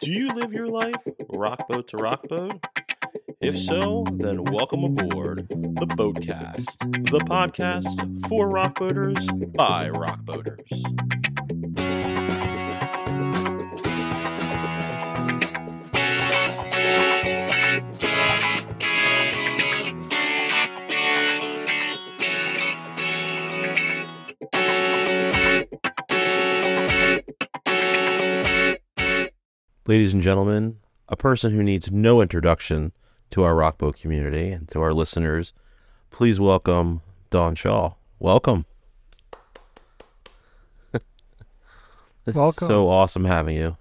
Do you live your life rockboat to rockboat? If so, then welcome aboard the Boatcast, the podcast for rockboaters by rockboaters. Ladies and gentlemen, a person who needs no introduction to our rockboat community and to our listeners, please welcome Dawn Shaw. Welcome. It's Welcome. so awesome having you.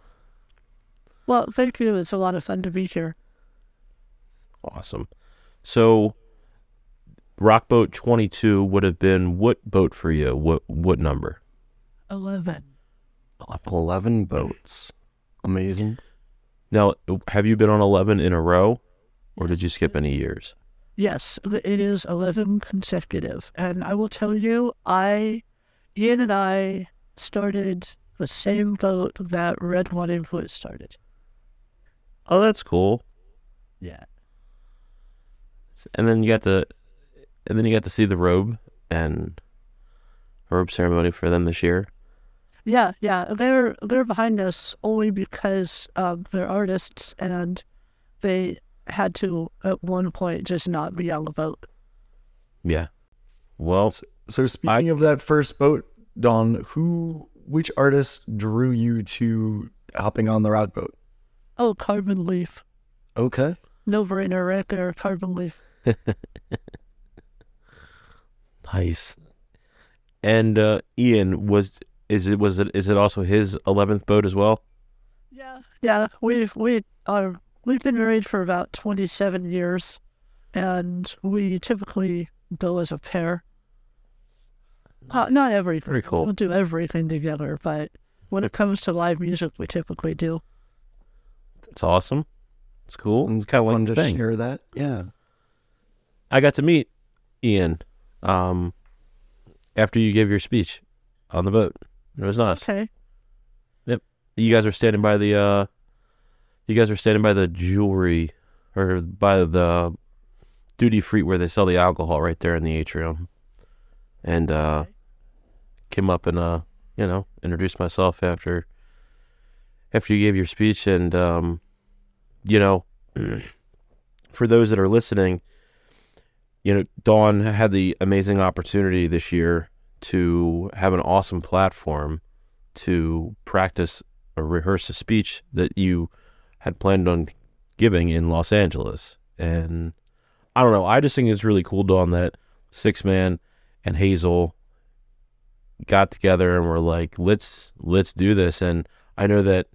Well, thank you. It's a lot of fun to be here. Awesome. So, Rockboat 22 would have been what boat for you? What what number? 11. 11 boats. Amazing. Now, have you been on 11 in a row or did you skip any years? Yes, it is 11 consecutive. And I will tell you, I, Ian and I started the same boat that Red Wanting Blue started. Oh, that's cool. Yeah. And then you got to and then you got to see the robe and robe ceremony for them this year. Yeah, yeah. They're they're behind us only because um, they're artists and they had to at one point just not be on the boat. Yeah. Well, So speaking of that first boat, Dawn, who which artist drew you to hopping on the route boat? Oh, Carbon Leaf. Okay. No brainer right there, Carbon Leaf. nice. And uh Ian was is it was it is it also his 11th boat as well? Yeah, yeah. We've we are we've been married for about twenty seven years, and we typically go as a pair. Uh, not everything. Very cool. We don't do everything together, but when it comes to live music, we typically do. It's awesome. It's cool. It's kind of Fun to thing. share that. Yeah. I got to meet Ian um after you gave your speech on the boat. It was nice. Okay. You guys are standing by the uh you guys are standing by the jewelry or by the duty free where they sell the alcohol right there in the atrium. And uh came up and uh you know, introduced myself after after you gave your speech and um you know for those that are listening, you know, Dawn had the amazing opportunity this year to have an awesome platform to practice or rehearse a speech that you had planned on giving in Los Angeles. And I don't know, I just think it's really cool, Dawn, that Sixthman and Hazel got together and were like, let's let's do this. And I know that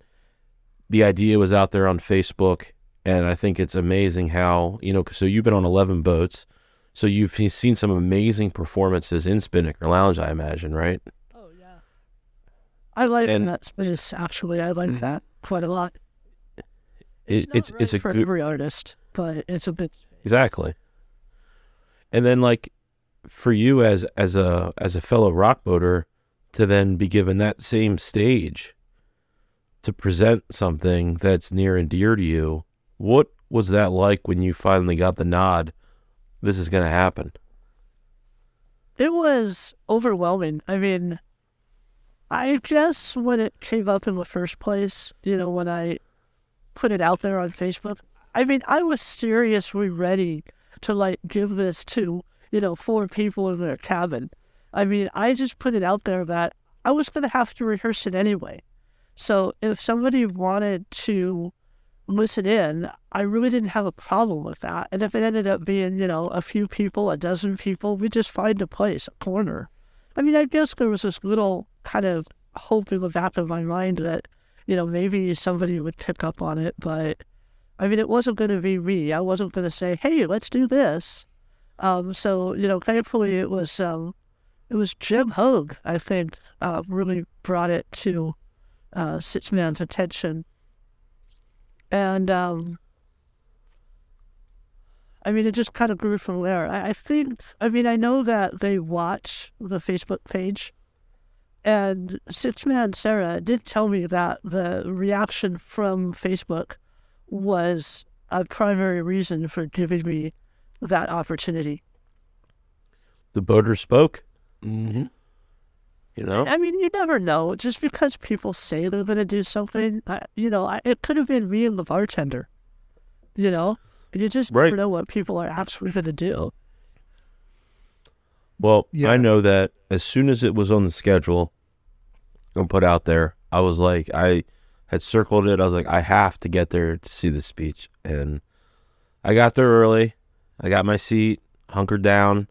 the idea was out there on Facebook and I think it's amazing how, you know, so you've been on 11 boats. So you've seen some amazing performances in Spinnaker Lounge, I imagine, right? Oh yeah. I like And- that space. Actually, I like mm. that quite a lot. It, not it's right it's a for good every artist, but it's a bit. exactly. And then like for you as as a as a fellow rock boater to then be given that same stage to present something that's near and dear to you, what was that like when you finally got the nod? This is going to happen. It was overwhelming. I mean, I guess when it came up in the first place, you know, when I put it out there on Facebook, I mean, I was seriously ready to like give this to, you know, four people in their cabin. I mean, I just put it out there that I was going to have to rehearse it anyway. So if somebody wanted to listen in, I really didn't have a problem with that. And if it ended up being, you know, a few people, a dozen people, we just find a place, a corner. I mean, I guess there was this little kind of hope in the back of my mind that, you know, maybe somebody would pick up on it, but I mean, it wasn't going to be me. I wasn't going to say, "Hey, let's do this." Um, so you know, thankfully, it was um, it was Jim Hogue. I think uh, really brought it to uh, Sixthman's attention, and um, I mean, it just kind of grew from there. I, I think, I mean, I know that they watch the Facebook page, And Sixthman Sarah did tell me that the reaction from Facebook was a primary reason for giving me that opportunity. The boater spoke. Mm-hmm. You know. I mean, you never know. Just because people say they're going to do something, I, you know, I, it could have been me and the bartender. You know, you just Right. never know what people are actually going to do. Well, Yeah. I know that as soon as it was on the schedule and put out there, I was like, I had circled it. I was like, I have to get there to see the speech. And I got there early. I got my seat, hunkered down,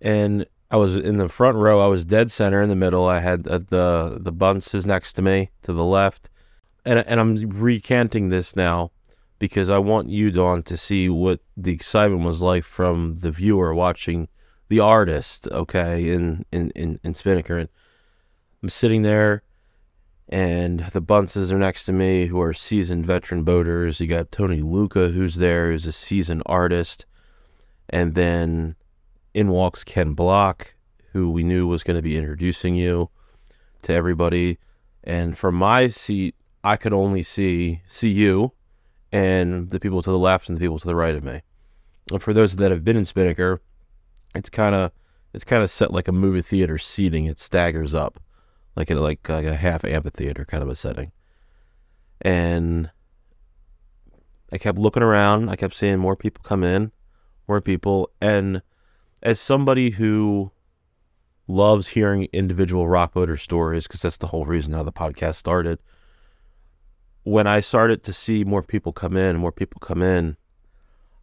and I was in the front row. I was dead center in the middle. I had uh, the the bunces next to me to the left, and and I'm recanting this now because I want you, Dawn, to see what the excitement was like from the viewer watching the artist, okay, in in in, in Spinnaker. And I'm sitting there, and the Bunces are next to me, who are seasoned veteran boaters. You got Tony Lucca, who's there, who's a seasoned artist, and then in walks Ken Block, who we knew was going to be introducing you to everybody. And from my seat, I could only see see you and the people to the left and the people to the right of me. And for those that have been in Spinnaker, it's kind of it's kind of set like a movie theater seating. It staggers up, like a, like like a half amphitheater kind of a setting. And I kept looking around. I kept seeing more people come in, more people. And as somebody who loves hearing individual rock boater stories, because that's the whole reason how the podcast started. When I started to see more people come in, more people come in,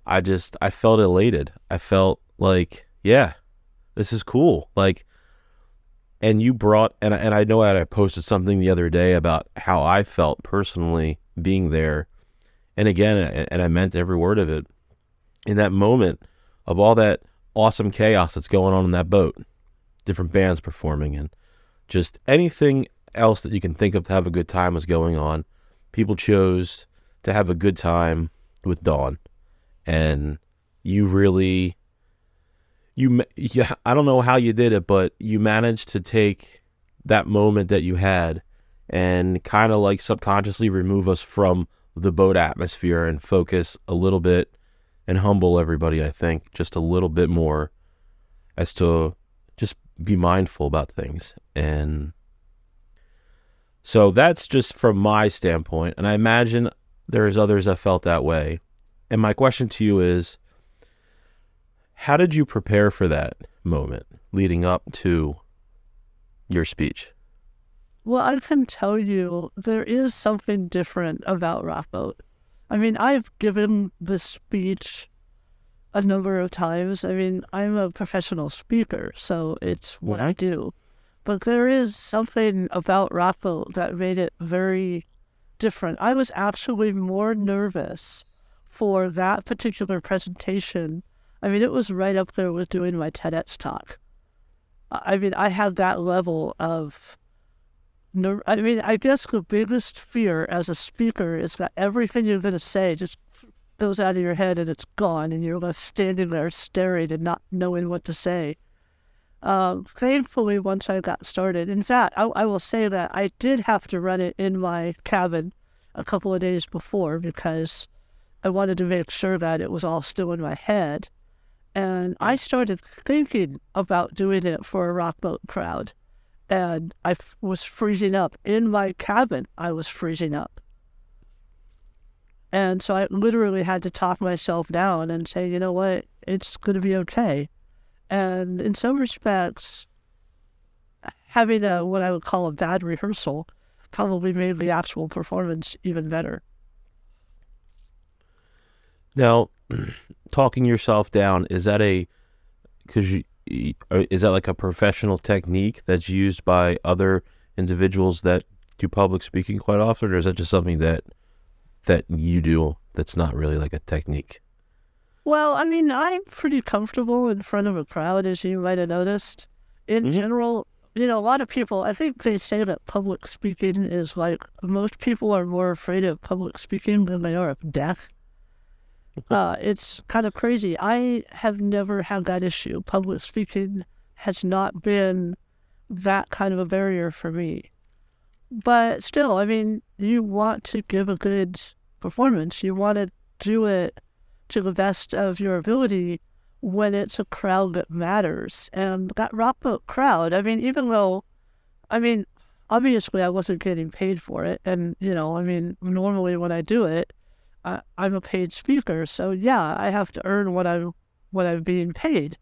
I just I felt elated. I felt like, yeah, this is cool. Like, and you brought and I- and I know I posted something the other day about how I felt personally being there, and again, and I meant every word of it. In that moment of all that awesome chaos that's going on in that boat, different bands performing, and just anything else that you can think of to have a good time was going on. People chose to have a good time with Dawn, and you really you yeah I don't know how you did it, but you managed to take that moment that you had and kind of like subconsciously remove us from the boat atmosphere and focus a little bit and humble everybody. I think just a little bit more as to just be mindful about things and so that's just from my standpoint and i imagine there's others that felt that way and my question to you is how did you prepare for that moment leading up to your speech Well, I can tell you there is something different about Rockboat. I mean, I've given this speech a number of times. I mean, I'm a professional speaker, so it's what I do. But there is something about Rockboat that made it very different. I was actually more nervous for that particular presentation. I mean, it was right up there with doing my TEDx talk. I mean, I had that level of I mean, I guess the biggest fear as a speaker is that everything you're going to say just goes out of your head and it's gone, and you're left standing there staring and not knowing what to say. Um, thankfully, once I got started, in fact, I, I will say that I did have to run it in my cabin a couple of days before because I wanted to make sure that it was all still in my head. And I started thinking about doing it for a rock boat crowd and I f- was freezing up in my cabin. I was freezing up, and so I literally had to talk myself down and say, you know what, it's going to be okay. And in some respects, having a what I would call a bad rehearsal probably made the actual performance even better. Now, talking yourself down is that a because you is that like a professional technique that's used by other individuals that do public speaking quite often, or is that just something that that you do that's not really like a technique? Well, I mean, I'm pretty comfortable in front of a crowd, as you might have noticed. In Mhm. general, you know, a lot of people, I think they say that public speaking is like most people are more afraid of public speaking than they are of death. Uh, it's kind of crazy. I have never had that issue. Public speaking has not been that kind of a barrier for me. But still, I mean, you want to give a good performance. You want to do it to the best of your ability when it's a crowd that matters. And that rock boat crowd, I mean, even though, I mean, obviously I wasn't getting paid for it. And, you know, I mean, normally when I do it, I, I'm a paid speaker. So yeah, I have to earn what I'm, what I'm being paid.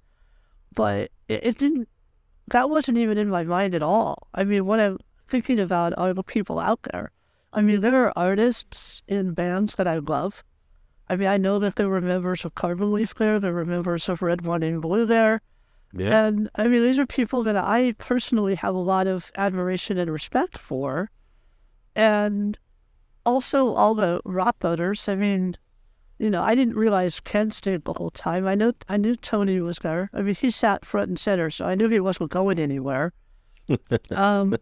But it, it didn't, that wasn't even in my mind at all. I mean, what I'm thinking about are the people out there. I mean, there are artists in bands that I love. I mean, I know that there were members of Carbon Leaf there, there were members of Red Wanting Blue there. Yeah. And I mean, these are people that I personally have a lot of admiration and respect for. And also all the rock boaters. I mean, you know, I didn't realize Ken stayed the whole time. I know I knew Tony was there. I mean, he sat front and center, so I knew he wasn't going anywhere. um,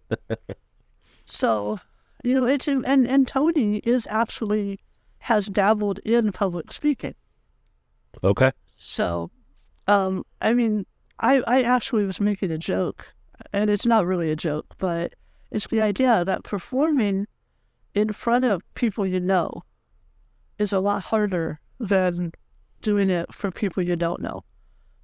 so, you know, it's and and Tony is actually has dabbled in public speaking. Okay. So, um, I mean, I I actually was making a joke, and it's not really a joke, but it's the idea that performing in front of people you know is a lot harder than doing it for people you don't know.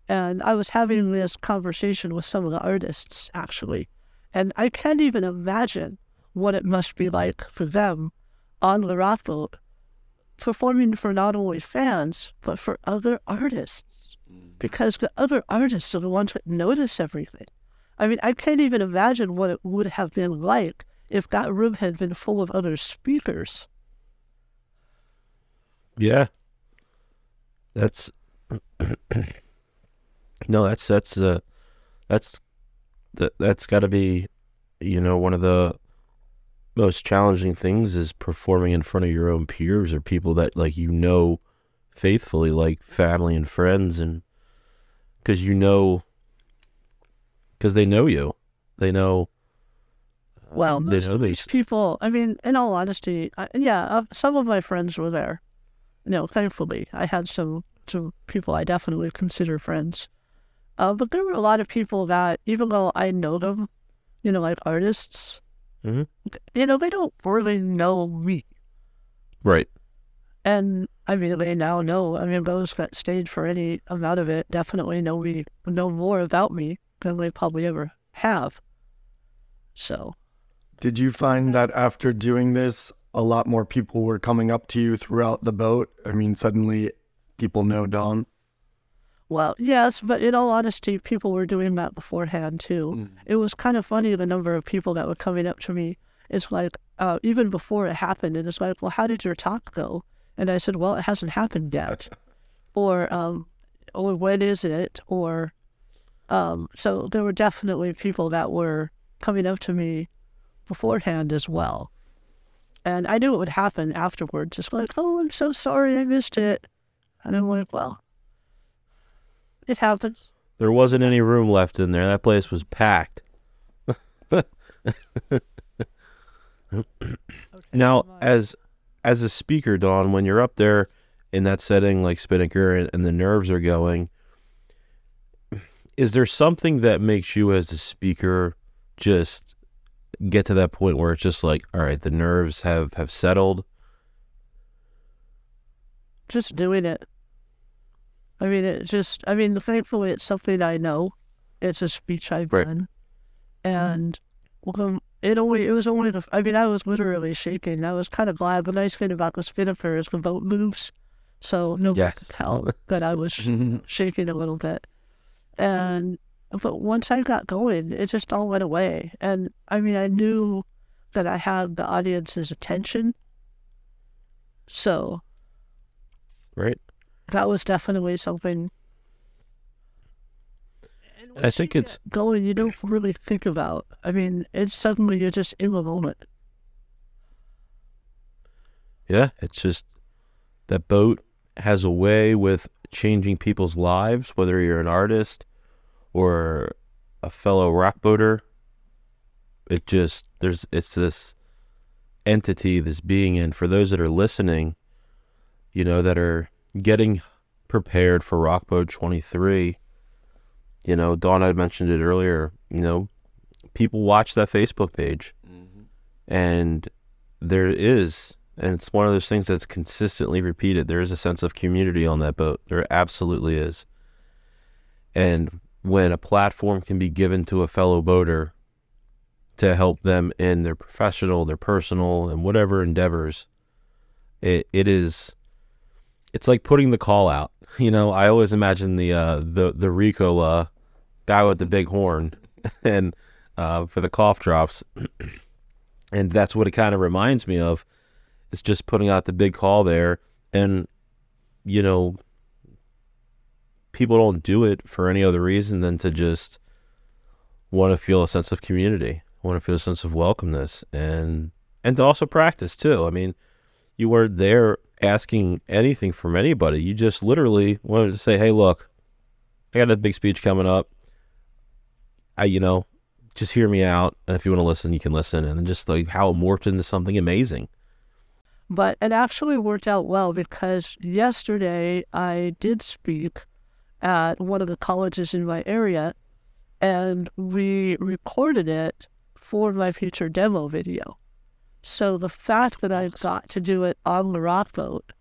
And I was having this conversation with some of the artists actually, and I can't even imagine what it must be like for them on the rock boat performing for not only fans but for other artists mm. because the other artists are the ones that notice everything. I mean, I can't even imagine what it would have been like if that room had been full of other speakers. Yeah. That's no, that's that's uh that's that that's got to be you know one of the most challenging things is performing in front of your own peers or people that like you know faithfully like family and friends and cuz you know cuz they know you. They know Well, they most know these people, I mean, in all honesty, I, yeah, uh, some of my friends were there. You know, thankfully, I had some some people I definitely consider friends. Uh, but there were a lot of people that, even though I know them, you know, like artists, Mhm. you know, they don't really know me. right. And I mean, they now know. I mean, those that stayed for any amount of it definitely know me, know more about me than they probably ever have. So, Did you find that after doing this, a lot more people were coming up to you throughout the boat? I mean, suddenly people know Dawn. well, yes, but in all honesty, people were doing that beforehand too. It was kind of funny the number of people that were coming up to me. It's like, uh, even before it happened, and it's like, well, how did your talk go? And I said, well, it hasn't happened yet. or, um, or when is it? Or, um, so there were definitely people that were coming up to me beforehand as well. And I knew it would happen afterwards. It's like, oh, I'm so sorry I missed it. And I'm like, well, it happens. There wasn't any room left in there. That place was packed. now, as as a speaker, Dawn, when you're up there in that setting like Spinnaker and, and the nerves are going, is there something that makes you as a speaker just get to that point where it's just like, all right, the nerves have have settled? just doing it. I mean, it just, I mean, thankfully, it's something I know. It's a speech I've Right. done. And well, it only, it was only the, I mean, I was literally shaking. I was kind of glad. The nice thing about the spinnaker is the boat moves. So nobody Yes. could tell that I was shaking a little bit. And, but once I got going, it just all went away. And I mean, I knew that I had the audience's attention. So Right. that was definitely something. And I think it's Going, you don't really think about. I mean, it's suddenly you're just in the moment. Yeah, it's just that boat has a way with changing people's lives, whether you're an artist or a fellow rock boater. It just there's it's this entity, this being, and for those that are listening, you know, that are getting prepared for Rock Boat 23, you know, Dawn had mentioned it earlier, you know, people watch that Facebook page, mm-hmm. and there is, and it's one of those things that's consistently repeated. There is a sense of community on that boat. There absolutely is. And when a platform can be given to a fellow boater to help them in their professional, their personal, and whatever endeavors, it it is. It's like putting the call out. You know, I always imagine the uh, the the Rico uh, guy with the big horn, and uh, for the cough drops, and that's what it kind of reminds me of. It's just putting out the big call there, and you know, people don't do it for any other reason than to just want to feel a sense of community, want to feel a sense of welcomeness, and and to also practice too. I mean, you weren't there asking anything from anybody. You just literally wanted to say, "Hey, look, I got a big speech coming up. I, you know, just hear me out, and if you want to listen, you can listen." And just like how it morphed into something amazing. But it actually worked out well because yesterday I did speak at one of the colleges in my area, and we recorded it for my future demo video. So the fact that I got to do it on the rock boat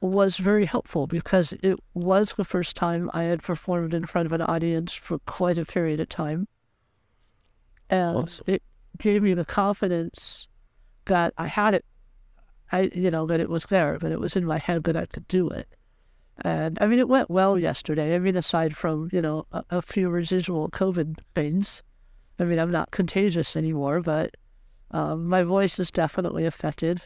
was very helpful because it was the first time I had performed in front of an audience for quite a period of time. And Awesome. it gave me the confidence that I had it, I you know, that it was there, but it was in my head that I could do it. And I mean, it went well yesterday. I mean, aside from, you know, a, a few residual COVID things. I mean, I'm not contagious anymore, but um, my voice is definitely affected.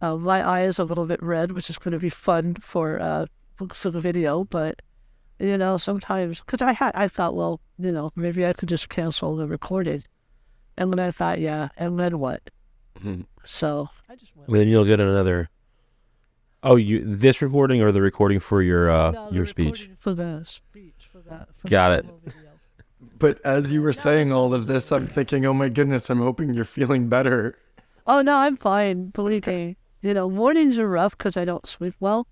Uh, my eye is a little bit red, which is going to be fun for uh, for the video. But you know, sometimes because I had I thought, well, you know, maybe I could just cancel the recording, and then I thought, yeah, and then what? So I just went. then you'll get another. Oh, you this recording or the recording for your uh No, the your speech? for the speech for that. For Got it. But as you were saying all of this, I'm thinking, oh my goodness, I'm hoping you're feeling better. Oh no, I'm fine. Believe me. You know, mornings are rough because I don't sleep well,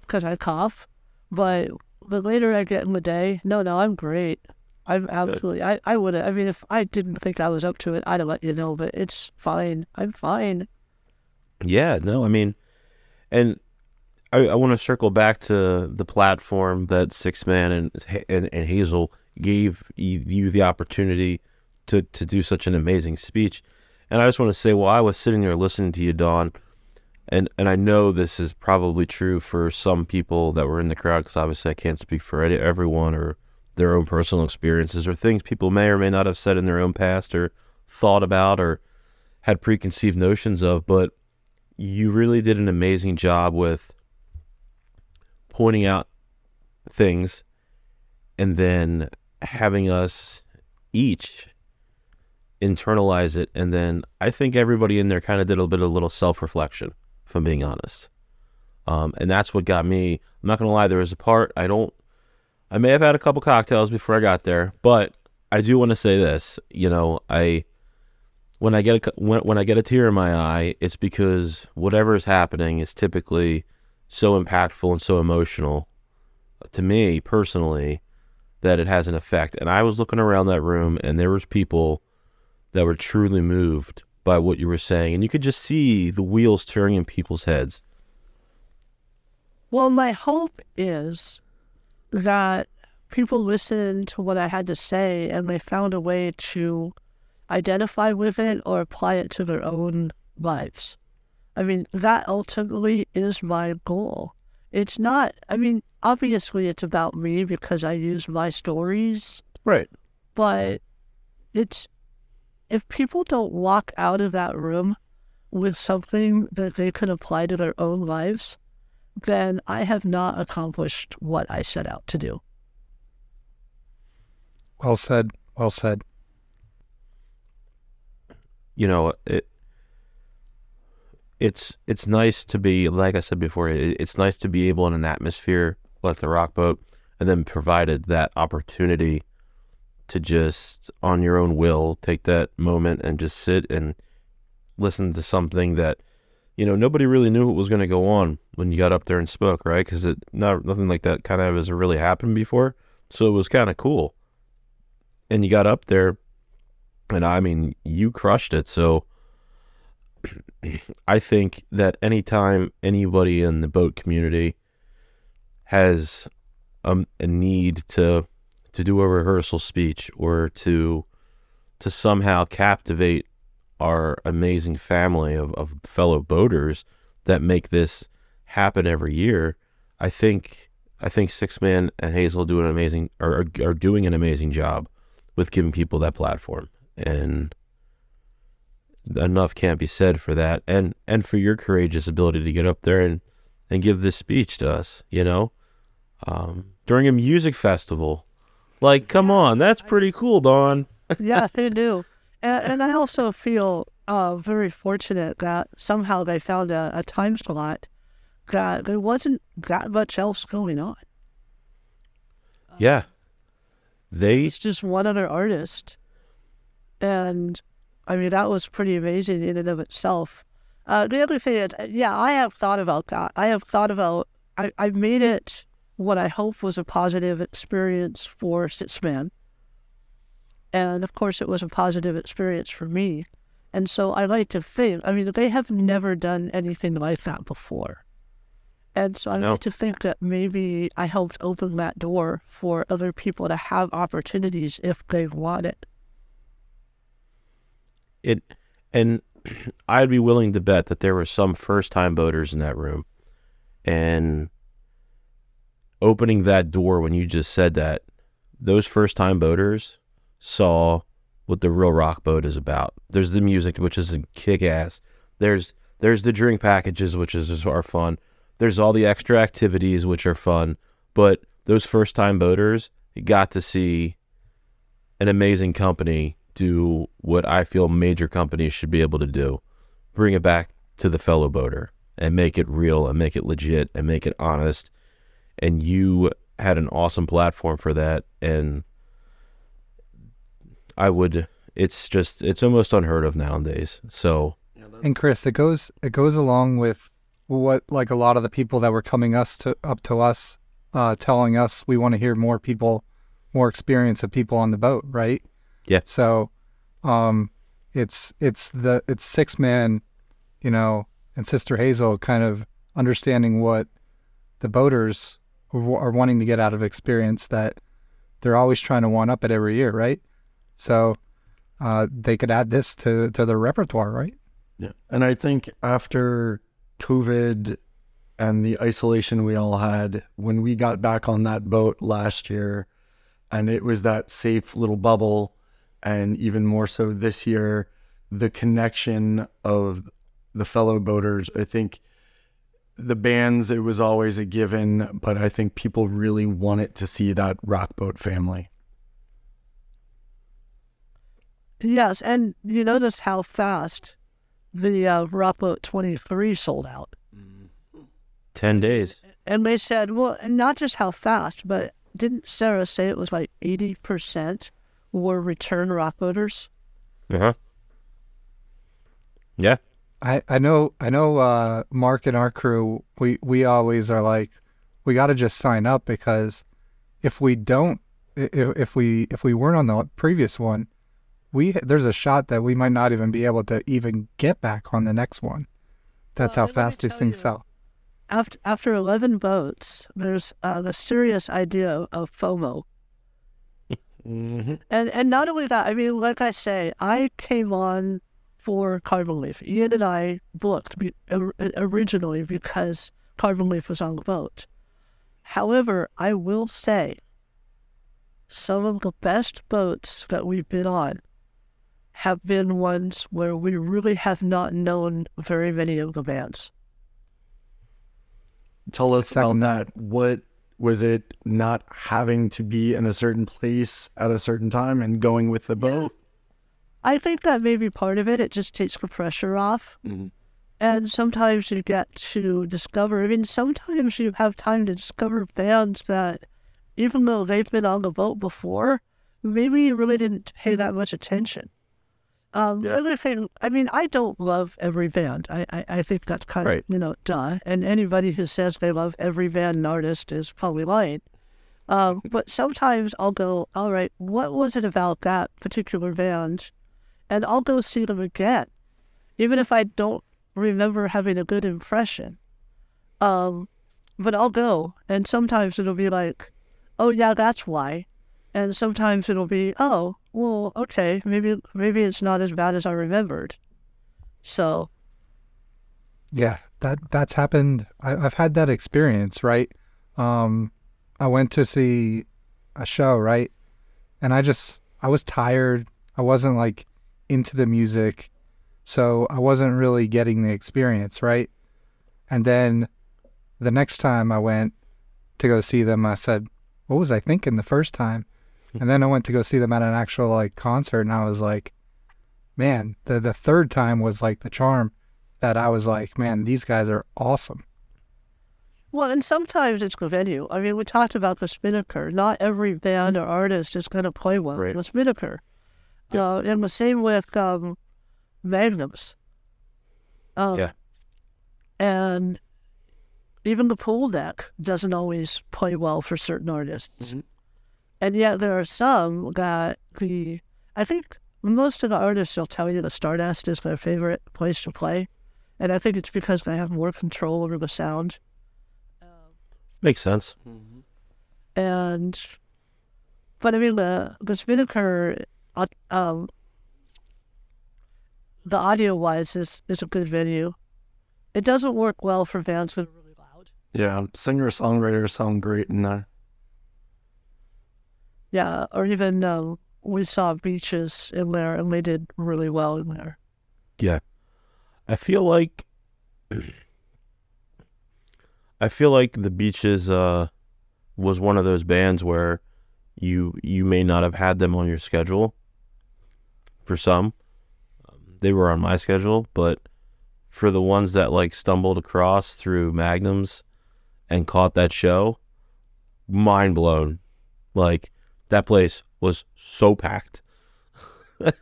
because I cough. But the later I get in the day, no, no, I'm great. I'm absolutely. I I would. Have I mean, if I didn't think I was up to it, I'd have let you know. But it's fine. I'm fine. Yeah, no, I mean, and I, I want to circle back to the platform that Sixthman and and, and Hazel gave you, the opportunity to to do such an amazing speech, and I just want to say, while I was sitting there listening to you, Dawn, and and I know this is probably true for some people that were in the crowd, because obviously I can't speak for everyone or their own personal experiences or things people may or may not have said in their own past or thought about or had preconceived notions of, but you really did an amazing job with pointing out things and then having us each internalize it. And then i think everybody in there kind of did a bit of a little self-reflection if i'm being honest. Um, and that's what got me i'm not gonna lie there was a part i don't i may have had a couple cocktails before i got there but i do want to say this you know i when I get a, when when I get a tear in my eye, it's because whatever is happening is typically so impactful and so emotional to me personally that it has an effect. And I was looking around that room, and there was people that were truly moved by what you were saying, and you could just see the wheels turning in people's heads. Well, my hope is that people listened to what I had to say and they found a way to identify with it or apply it to their own lives. I mean, that ultimately is my goal. It's not, I mean, obviously it's about me because I use my stories, Right. but it's, if people don't walk out of that room with something that they can apply to their own lives, then I have not accomplished what I set out to do. Well said. Well said. You know it it's it's nice to be like I said before it, it's nice to be able in an atmosphere like the rock boat and then provided that opportunity to just on your own will take that moment and just sit and listen to something that you know nobody really knew what was going to go on when you got up there and spoke right? Because it not nothing like that kind of has really happened before. So it was kind of cool. And you got up there and I mean, you crushed it. So I think that anytime anybody in the boat community has um, a need to to do a rehearsal speech or to to somehow captivate our amazing family of, of fellow boaters that make this happen every year, I think I think Sixthman and Hazel do an amazing are are doing an amazing job with giving people that platform and enough can't be said for that. And and for your courageous ability to get up there and and give this speech to us you know? Um, during a music festival. Like come on that's pretty cool Dawn yeah they do. And, and i also feel uh, very fortunate that somehow they found a, a time slot that there wasn't that much else going on. Yeah. They it's just one other artist and I mean, that was pretty amazing in and of itself. Uh, the other thing is, yeah, I have thought about that. I have thought about, I, I made it what I hope was a positive experience for Sixthman. And of course, it was a positive experience for me. And so I like to think, I mean, they have never done anything like that before. And so I no. like to think that maybe I helped open that door for other people to have opportunities if they want it it and I'd be willing to bet that there were some first time boaters in that room. And opening that door when you just said that, those first time boaters saw what the real rock boat is about. There's the music, which is kick ass. There's there's the drink packages, which is are fun. There's all the extra activities, which are fun. But those first time boaters got to see an amazing company do what I feel major companies should be able to do bring it back to the fellow boater and make it real and make it legit and make it honest. And you had an awesome platform for that. And I would, it's just, it's almost unheard of nowadays. So, and Chris, it goes, it goes along with what like a lot of the people that were coming us to up to us, uh, telling us we want to hear more people, more experience of people on the boat, right? Yeah. So, um, it's it's the it's Sixthman, you know, and Sister Hazel kind of understanding what the boaters are wanting to get out of experience that they're always trying to one up it every year, right? So uh, they could add this to to their repertoire, right? Yeah, and I think after COVID and the isolation we all had when we got back on that boat last year, and it was that safe little bubble and even more so this year, the connection of the fellow boaters. I think the bands, it was always a given, but I think people really wanted to see that rock boat family. Yes, and you notice how fast the uh, Rock Boat 23 sold out. 10 days. And they said, well, not just how fast, but didn't Sarah say it was like 80% were return rock boaters. Uh huh. Yeah. I, I know I know uh, Mark and our crew we, we always are like we got to just sign up because if we don't if, if we if we weren't on the previous one we there's a shot that we might not even be able to even get back on the next one. That's well, how fast these things you, sell. After after eleven votes there's uh, the serious idea of FOMO, Mm-hmm. And and not only that, I mean, like I say, I came on for Carbon Leaf. Ian and I booked be, originally because Carbon Leaf was on the boat. However, I will say some of the best boats that we've been on have been ones where we really have not known very many of the bands. Tell us about that. What was it not having to be in a certain place at a certain time and going with the boat? I think that may be part of it. It just takes the pressure off. Mm-hmm. And sometimes you get to discover, I mean, sometimes you have time to discover bands that, even though they've been on the boat before, maybe you really didn't pay that much attention. Um, yeah. other thing, I mean, I don't love every band. I, I, I think that's kind right. of, you know, duh. And anybody who says they love every band and artist is probably lying. Um, but sometimes I'll go, all right, what was it about that particular band and I'll go see them again, even if I don't remember having a good impression. Um, but I'll go, and sometimes it'll be like, oh yeah, that's why, and sometimes it'll be, oh well, okay, maybe maybe it's not as bad as I remembered. So Yeah, that that's happened. I, I've had that experience, right? Um, I went to see a show, right, and I just I was tired. I wasn't like into the music, so I wasn't really getting the experience, right? And then the next time I went to go see them, I said, "What was I thinking the first time?" and then I went to go see them at an actual like concert, and I was like, "Man, the the third time was like the charm." That I was like, "Man, these guys are awesome." Well, and sometimes it's the venue. I mean, we talked about the Spinnaker. Not every band or artist is going to play well Right. the Spinnaker. Uh, and the same with um, Magnums. Um, Yeah. And even the pool deck doesn't always play well for certain artists. Mhm. And yet there are some that the, I think most of the artists will tell you the Stardust is their favorite place to play. And I think it's because they have more control over the sound. Makes sense. and but I mean the the Spinnaker, uh, um, the audio wise is is a good venue. It doesn't work well for bands that are really loud. Yeah, singer songwriters sound great in there. Yeah, or even um, we saw beaches in there, and they did really well in there. Yeah. I feel like I feel like the beaches uh was one of those bands where you you may not have had them on your schedule for some they were on my schedule but for the ones that like stumbled across through magnums and caught that show mind blown like that place was so packed.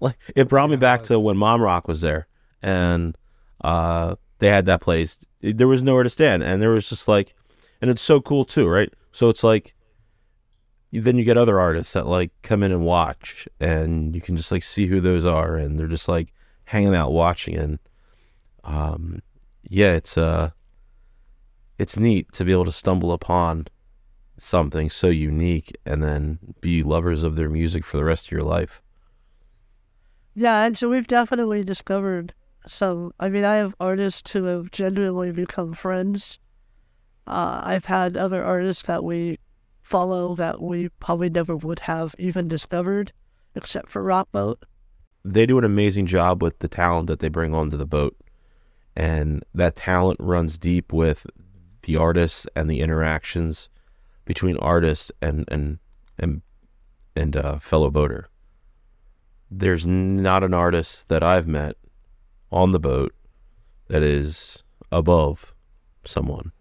Like it brought me back it to when mom rock was there and uh they had that place. There was nowhere to stand and there was just like and it's so cool too right? So it's like then you get other artists that like come in and watch and you can just like see who those are and they're just like hanging out watching and um yeah it's uh it's neat to be able to stumble upon something so unique and then be lovers of their music for the rest of your life Yeah, and so we've definitely discovered some. I mean, I have artists who have genuinely become friends. Uh, I've had other artists that we follow that we probably never would have even discovered, except for Rockboat. they do an amazing job with the talent that they bring onto the boat. And that talent runs deep with the artists and the interactions between artists and and and and uh, fellow boater. There's not an artist that I've met on the boat that is above someone.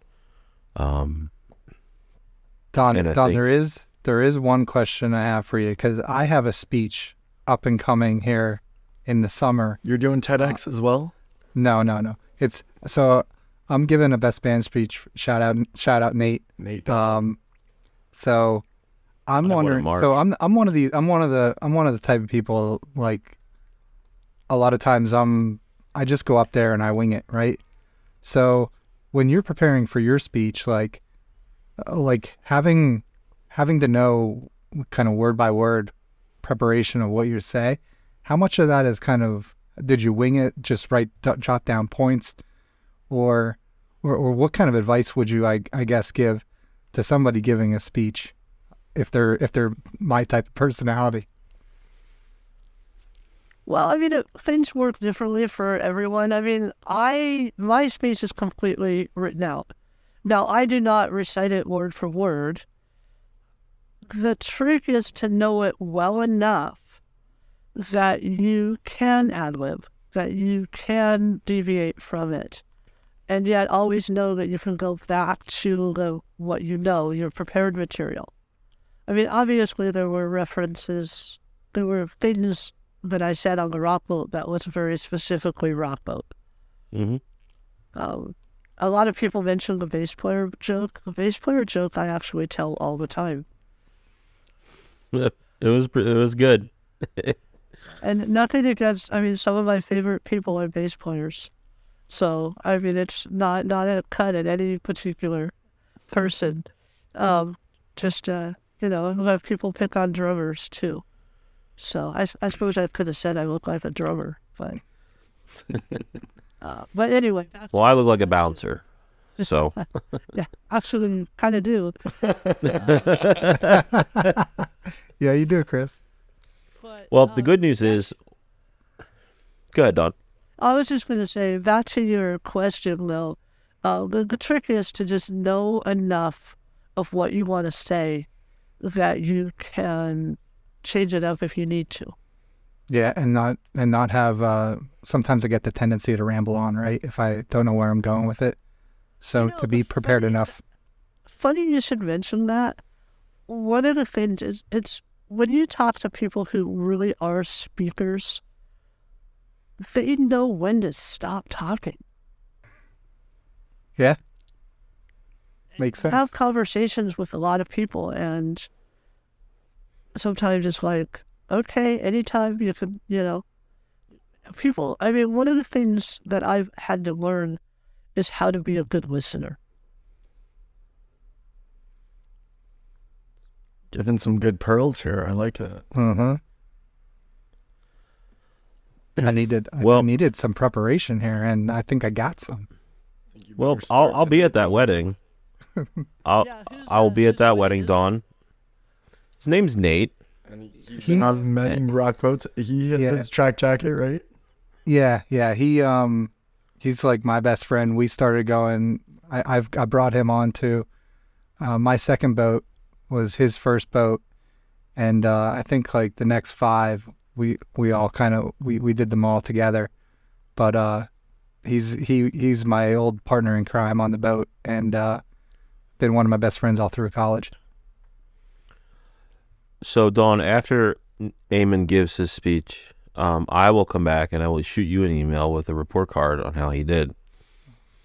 Um, Dawn, Dawn, think- there is there is one question I have for you because I have a speech up and coming here in the summer. You're doing TEDx as well? No, no, no. It's so I'm giving a best band speech. Shout out, shout out, Nate. Nate. Um, so I'm I know what wondering. So I'm I'm one of the I'm one of the I'm one of the type of people like. A lot of times I'm I just go up there and I wing it, right? So when you're preparing for your speech, like, uh, like having having to know kind of word by word preparation of what you say, how much of that is kind of did you wing it, just write jot down points, or or or what kind of advice would you I I guess give to somebody giving a speech if they're if they're my type of personality? Well, I mean, it, things work differently for everyone. I mean, I my speech is completely written out. Now, I do not recite it word for word. The trick is to know it well enough that you can ad lib, that you can deviate from it, and yet always know that you can go back to the what you know, your prepared material. I mean, obviously, there were references, there were things that I said on the rock boat that was very specifically rock boat. mhm. Um, a lot of people mention the bass player joke. The bass player joke I actually tell all the time. It was it was good. And nothing against, I mean, some of my favorite people are bass players. So, I mean, it's not, not a cut at any particular person. Um, just, uh, you know, let people pick on drummers too. So I, I suppose I could have said I look like a drummer, but, uh, but anyway, Well, I look like a bouncer. So, yeah, actually kind of do. Yeah, you do, Chris. But, well, the uh, good news is, go ahead, Dawn. I was just going to say, back to your question, though, uh, the, the trick is to just know enough of what you want to say that you can change it up if you need to. Yeah, and not and not have. Uh, sometimes I get the tendency to ramble on, right? If I don't know where I'm going with it. So You know, to be prepared funny- enough. Funny you should mention that. One of the things is it's when you talk to people who really are speakers, they know when to stop talking. Yeah. Makes sense. I have conversations with a lot of people and sometimes it's like okay anytime you can you know people i mean one of the things that i've had to learn is how to be a good listener Giving some good pearls here. I like that. Uh-huh. I needed I- I Well- needed some preparation here, and I think I got some. Well, I'll I'll be at that wedding. I'll Yeah, I'll uh, be at that wedding wedding, is it? Dawn. His name's Nate. He's I've met him rock boats. He has Yeah. his track jacket, right? Yeah, yeah. He um, he's like my best friend. We started going. I, I've I brought him on to. Uh, my second boat was his first boat, and uh, I think like the next five, we we all kind of we we did them all together. But uh, he's he he's my old partner in crime on the boat, and uh, been one of my best friends all through college. So Dawn, after Eamon gives his speech, um, I will come back and I will shoot you an email with a report card on how he did.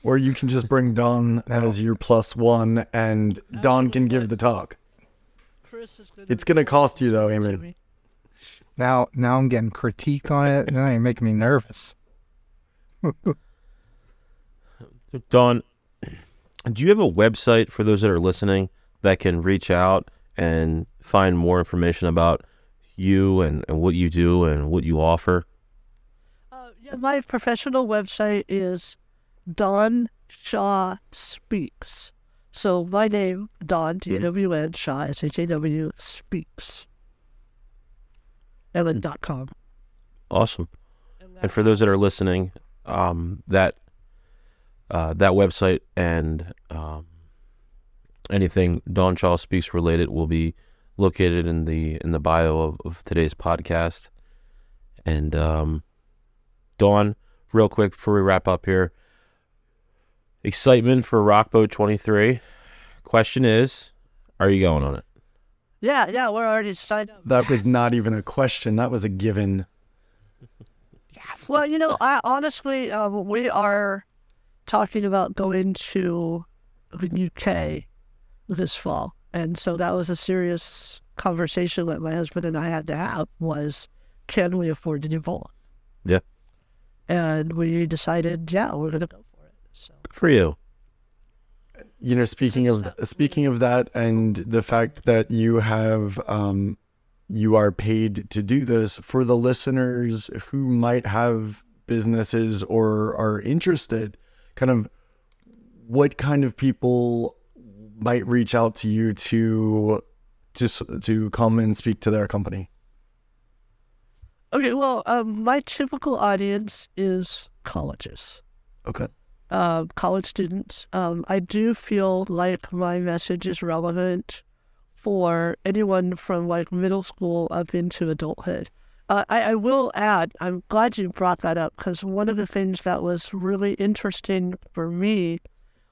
Or you can just bring Dawn as your plus one, and Dawn can give the talk. Chris is gonna It's gonna cost you though, to Eamon. me. Now now I'm getting critique on it, and now you're making me nervous. Dawn, do you have a website for those that are listening that can reach out and find more information about you and, and what you do and what you offer? Uh, yeah, my professional website is Dawn Shaw Speaks. So my name, Dawn, D A W N, Shaw, S H A W, Speaks. And dot com. Awesome. And for those that are listening, um, that uh, that website and um, anything Dawn Shaw speaks related will be located in the in the bio of, of today's podcast. And um, Dawn, real quick before we wrap up here, excitement for Rockboat 23. Question is, are you going on it? Yeah, yeah, we're already signed up. That was not even a question. That was a given. Yes. Well, you know, I honestly, um, we are talking about going to the UK this fall, and so that was a serious conversation that my husband and I had to have. Was can we afford to do both? Yeah. And we decided, yeah, we're gonna go for it. So Good for you. You know, speaking of speaking of that, and the fact that you have um, you are paid to do this for the listeners who might have businesses or are interested, kind of what kind of people might reach out to you to just to come and speak to their company. okay, well, um, my typical audience is colleges. Okay. Uh, college students. Um, I do feel like my message is relevant for anyone from like middle school up into adulthood. Uh, I, I will add, I'm glad you brought that up because one of the things that was really interesting for me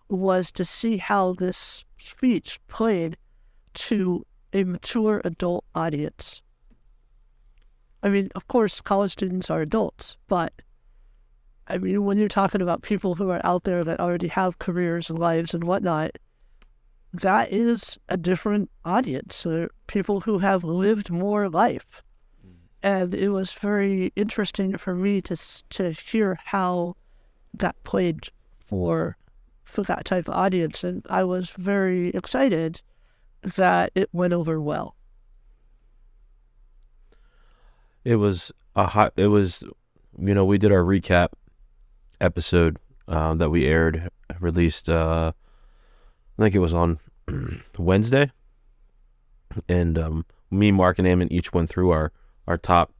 was to see how this speech played to a mature adult audience. I mean, of course, college students are adults, but I mean, when you're talking about people who are out there that already have careers and lives and whatnot, that is a different audience. They're people who have lived more life. Mm. and it was very interesting for me to to hear how that played for for that type of audience, and I was very excited that it went over well. It was a hot. It was, you know, we did our recap episode uh, that we aired, released. Uh, I think it was on Wednesday, and um, me, Mark, and Eamon each went through our our top,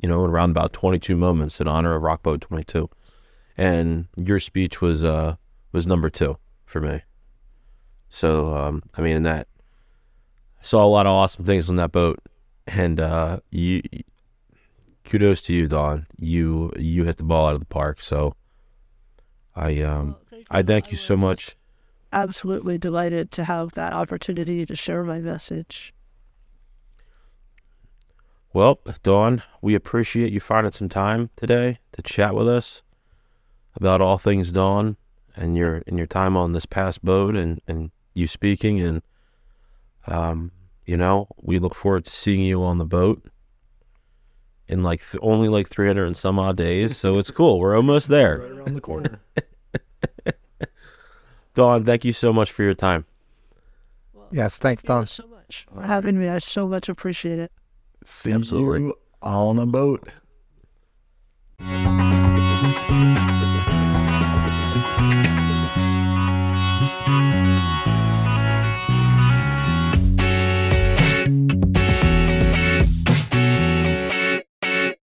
you know, around about twenty two moments in honor of Rock Boat twenty two, and your speech was uh was number two for me. So um, I mean, in that saw a lot of awesome things on that boat, and uh, you kudos to you, Dawn. You you hit the ball out of the park. So I um I thank you so much. Absolutely delighted to have that opportunity to share my message. Well, Dawn, we appreciate you finding some time today to chat with us about all things Dawn and your and your time on this past boat and and you speaking and um you know we look forward to seeing you on the boat in like th- only like 300 and some odd days so it's cool we're almost there Right around the corner. Dawn thank you so much for your time Yes, thanks, Thank you Dawn. so much for having me. I so much appreciate it. See Absolutely. you on a boat.